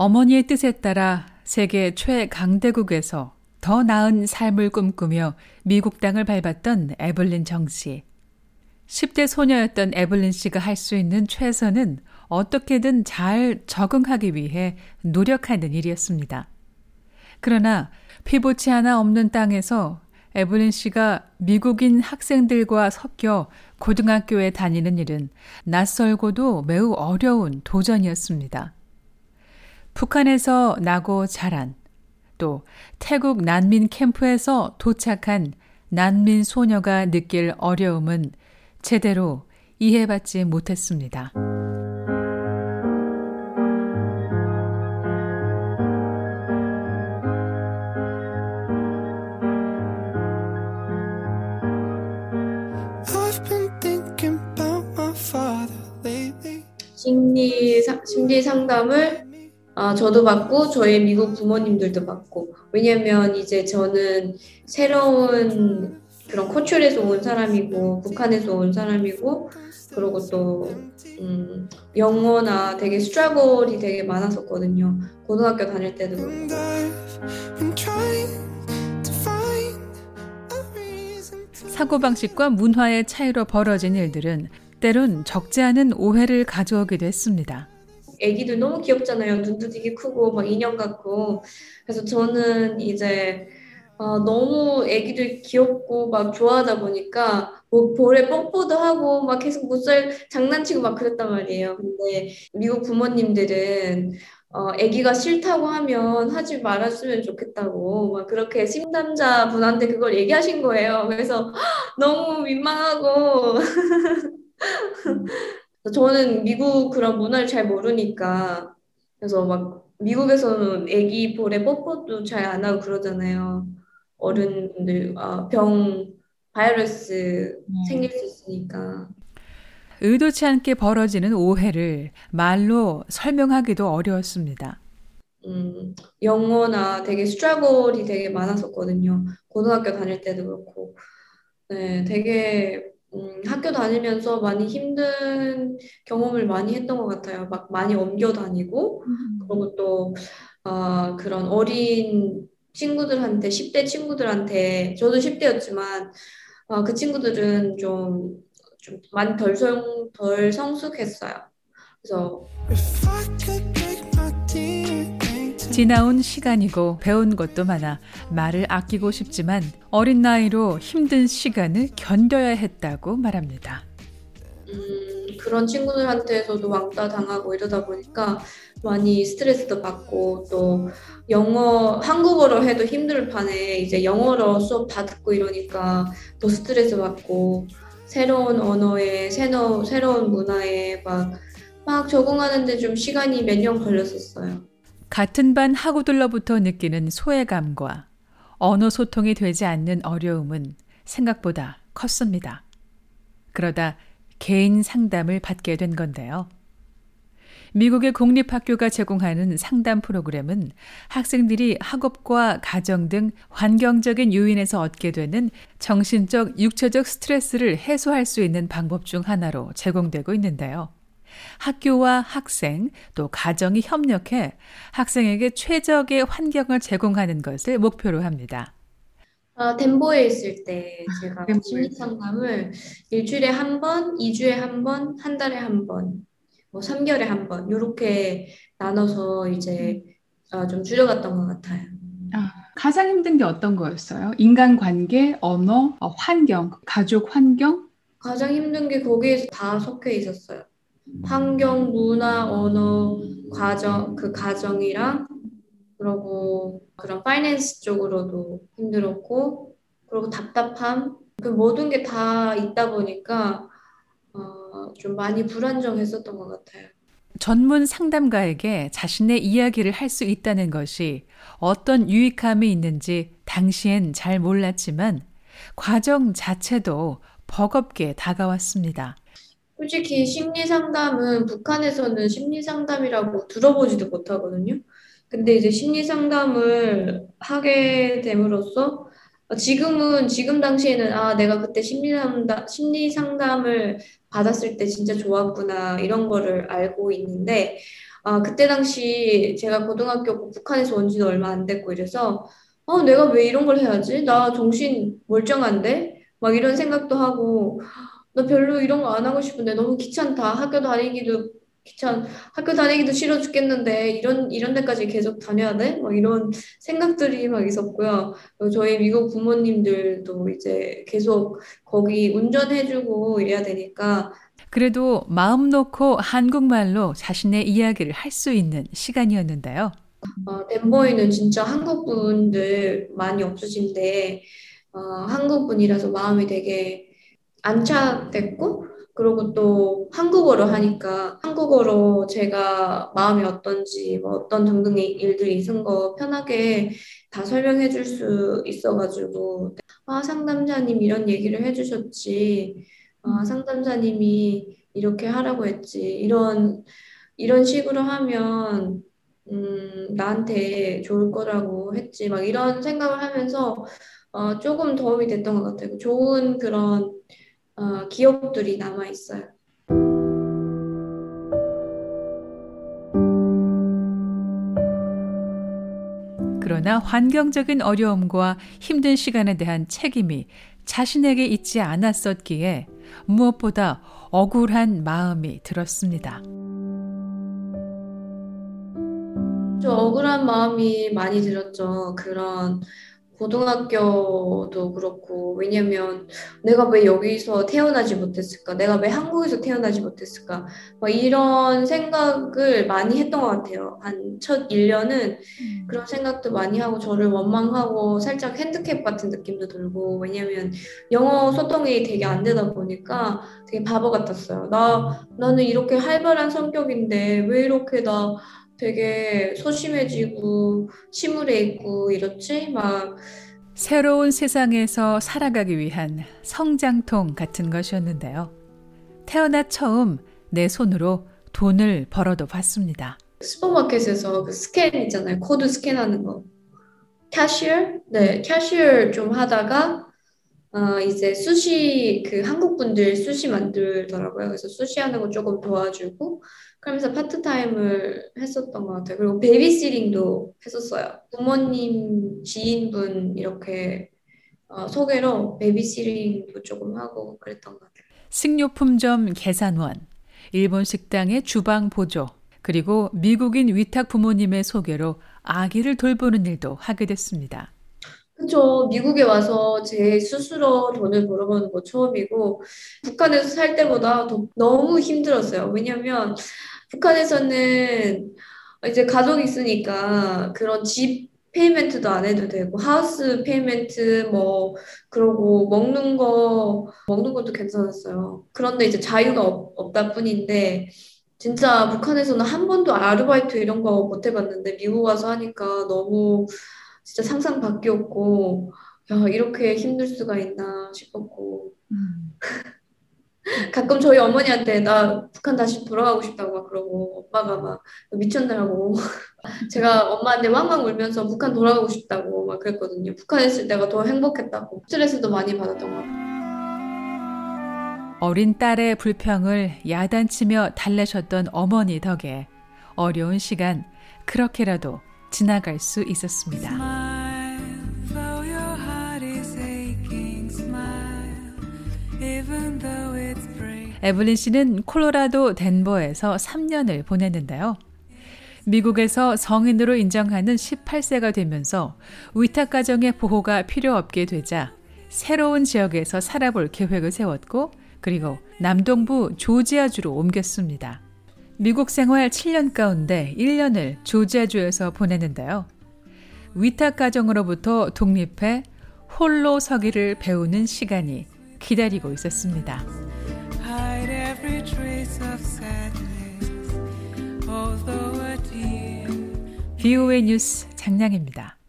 어머니의 뜻에 따라 세계 최강대국에서 더 나은 삶을 꿈꾸며 미국 땅을 밟았던 에블린 정 씨. 10대 소녀였던 에블린 씨가 할 수 있는 최선은 어떻게든 잘 적응하기 위해 노력하는 일이었습니다. 그러나 피부치 하나 없는 땅에서 에블린 씨가 미국인 학생들과 섞여 고등학교에 다니는 일은 낯설고도 매우 어려운 도전이었습니다. 북한에서 나고 자란 또 태국 난민 캠프에서 도착한 난민 소녀가 느낄 어려움은 제대로 이해받지 못했습니다. 심리 심리 상담을 아, 저도 받고 저희 미국 부모님들도 받고. 왜냐면 이제 저는 새로운 그런 코출에서 온 사람이고 북한에서 온 사람이고 그리고 또 음, 영어나 되게 스트러글이 되게 많았었거든요. 고등학교 다닐 때도 사고방식과 문화의 차이로 벌어진 일들은 때론 적지 않은 오해를 가져오기도 했습니다. 애기들 너무 귀엽잖아요. 눈도 되게 크고 막 인형 같고. 그래서 저는 이제 어, 너무 애기들 귀엽고 막 좋아하다 보니까 뭐 볼에 뽀뽀도 하고 막 계속 못살 장난치고 막 그랬단 말이에요. 근데 미국 부모님들은 어, 아기가 싫다고 하면 하지 말았으면 좋겠다고 막 그렇게 심담자 분한테 그걸 얘기하신 거예요. 그래서 너무 민망하고 저는 미국 그런 문화를 잘 모르니까 그래서 막 미국에서는 아기 볼에 뽀뽀도 잘 안 하고 그러잖아요. 어른들 아, 병 바이러스 음. 생길 수 있으니까. 의도치 않게 벌어지는 오해를 말로 설명하기도 어려웠습니다. 음, 영어나 되게 스트러글이 되게 많았었거든요. 고등학교 다닐 때도 그렇고. 네, 되게 음, 학교 다니면서 많이 힘든 경험을 많이 했던 것 같아요. 막 많이 옮겨 다니고, 음. 그리고 또, 어, 그런 어린 친구들한테, 10대 친구들한테, 저도 10대였지만, 어, 그 친구들은 좀, 좀 많이 덜, 성, 덜 성숙했어요. 그래서, 지나온 시간이고 배운 것도 많아 말을 아끼고 싶지만 어린 나이로 힘든 시간을 견뎌야 했다고 말합니다. 음, 그런 친구들한테서도 왕따 당하고 이러다 보니까 많이 스트레스도 받고 또 영어 한국어로 해도 힘들 판에 이제 영어로 수업 다 듣고 이러니까 더 스트레스 받고 새로운 언어에 새로, 새로운 문화에 막, 막 적응하는데 좀 시간이 몇 년 걸렸었어요. 같은 반 학우들로부터 느끼는 소외감과 언어 소통이 되지 않는 어려움은 생각보다 컸습니다. 그러다 개인 상담을 받게 된 건데요. 미국의 공립학교가 제공하는 상담 프로그램은 학생들이 학업과 가정 등 환경적인 요인에서 얻게 되는 정신적, 육체적 스트레스를 해소할 수 있는 방법 중 하나로 제공되고 있는데요. 학교와 학생 또 가정이 협력해 학생에게 최적의 환경을 제공하는 것을 목표로 합니다. 어, 덴버에 있을 때 제가 아, 심리 상담을 일주일에 한 번, 이주에 한 번, 한 달에 한 번, 뭐 3개월에 한 번, 이렇게 나눠서 이제 어, 좀 줄여갔던 것 같아요. 아, 가장 힘든 게 어떤 거였어요? 인간관계, 언어, 어, 환경, 가족 환경? 가장 힘든 게 거기에서 다 섞여 있었어요. 환경, 문화, 언어, 과정, 그 가정이랑 그리고 그런 파이낸스 쪽으로도 힘들었고 그리고 답답함 그 모든 게 다 있다 보니까 어, 좀 많이 불안정했었던 것 같아요. 전문 상담가에게 자신의 이야기를 할 수 있다는 것이 어떤 유익함이 있는지 당시엔 잘 몰랐지만 과정 자체도 버겁게 다가왔습니다. 솔직히 심리 상담은 북한에서는 심리 상담이라고 들어보지도 못하거든요. 근데 이제 심리 상담을 하게 됨으로써 지금은 지금 당시에는 아 내가 그때 심리 상담 심리 상담을 받았을 때 진짜 좋았구나 이런 거를 알고 있는데 아, 그때 당시 제가 고등학교 북한에서 온 지도 얼마 안 됐고 이래서 어, 내가 왜 이런 걸 해야지? 나 정신 멀쩡한데? 막 이런 생각도 하고 나 별로 이런 거 안 하고 싶은데 너무 귀찮다. 학교 다니기도 귀찮, 학교 다니기도 싫어 죽겠는데 이런 이런 데까지 계속 다녀야 돼? 막 이런 생각들이 막 있었고요. 저희 미국 부모님들도 이제 계속 거기 운전해주고 이래야 되니까 그래도 마음 놓고 한국말로 자신의 이야기를 할 수 있는 시간이었는데요. 어, 덴버에는 진짜 한국 분들 많이 없으신데 어, 한국 분이라서 마음이 되게 안착됐고 그리고 또 한국어로 하니까 한국어로 제가 마음이 어떤지 뭐 어떤 등등의 일들이 있은 거 편하게 다 설명해 줄 수 있어가지고 아 상담자님 이런 얘기를 해주셨지. 아 상담자님이 이렇게 하라고 했지. 이런 이런 식으로 하면 음, 나한테 좋을 거라고 했지. 막 이런 생각을 하면서 어, 조금 도움이 됐던 것 같아요. 좋은 그런 어, 기억들이 남아 있어요. 그러나 환경적인 어려움과 힘든 시간에 대한 책임이 자신에게 있지 않았었기에 무엇보다 억울한 마음이 들었습니다. 좀 억울한 마음이 많이 들었죠. 그런 고등학교도 그렇고, 왜냐면 내가 왜 여기서 태어나지 못했을까? 내가 왜 한국에서 태어나지 못했을까? 막 이런 생각을 많이 했던 것 같아요. 한 첫 1년은 그런 생각도 많이 하고, 저를 원망하고, 살짝 핸드캡 같은 느낌도 들고, 왜냐면 영어 소통이 되게 안 되다 보니까 되게 바보 같았어요. 나, 나는 이렇게 활발한 성격인데, 왜 이렇게 나 되게 소심해지고 침울해 있고 이렇지? 막 새로운 세상에서 살아가기 위한 성장통 같은 것이었는데요. 태어나 처음 내 손으로 돈을 벌어도 봤습니다. 슈퍼마켓에서 그 스캔 있잖아요. 코드 스캔하는 거. Cashier? 네, cashier 좀 하다가 어, 이제 스시 그 한국 분들 스시 만들더라고요. 그래서 스시 하는 거 조금 도와주고 그러면서 파트타임을 했었던 것 같아요. 그리고 babysitting도 했었어요. 부모님, 지인분 이렇게 어, 소개로 babysitting도 조금 하고 그랬던 것 같아요. 식료품점 계산원, 일본 식당의 주방 보조, 그리고 미국인 위탁 부모님의 소개로 아기를 돌보는 일도 하게 됐습니다. 그렇죠. 미국에 와서 제 스스로 돈을 벌어보는 거 처음이고 북한에서 살 때보다 더, 너무 힘들었어요. 왜냐면 북한에서는 이제 가족이 있으니까 그런 집 payment도 안 해도 되고 house payment 뭐 그러고 먹는 거 먹는 것도 괜찮았어요. 그런데 이제 자유가 없, 없다 뿐인데 진짜 북한에서는 한 번도 아르바이트 이런 거 못 해봤는데 미국 와서 하니까 너무 진짜 상상 밖이었고 야 이렇게 힘들 수가 있나 싶었고 음. 가끔 저희 어머니한테 나 북한 다시 돌아가고 싶다고 막 그러고 엄마가 막 미쳤나고 제가 엄마한테 왕왕 울면서 북한 돌아가고 싶다고 막 그랬거든요. 북한에 있을 때가 더 행복했다고 스트레스도 많이 받았던 것 같아요. 어린 딸의 불평을 야단치며 달래셨던 어머니 덕에 어려운 시간 그렇게라도 지나갈 수 있었습니다. 에블린 씨는 콜로라도 덴버에서 3년을 보냈는데요. 미국에서 성인으로 인정하는 18세가 되면서 위탁가정의 보호가 필요 없게 되자 새로운 지역에서 살아볼 계획을 세웠고 그리고 남동부 조지아주로 옮겼습니다. 미국 생활 7년 가운데 1년을 조지아주에서 보냈는데요. 위탁가정으로부터 독립해 홀로 서기를 배우는 시간이 기다리고 있었습니다. BOA 뉴스 장량입니다.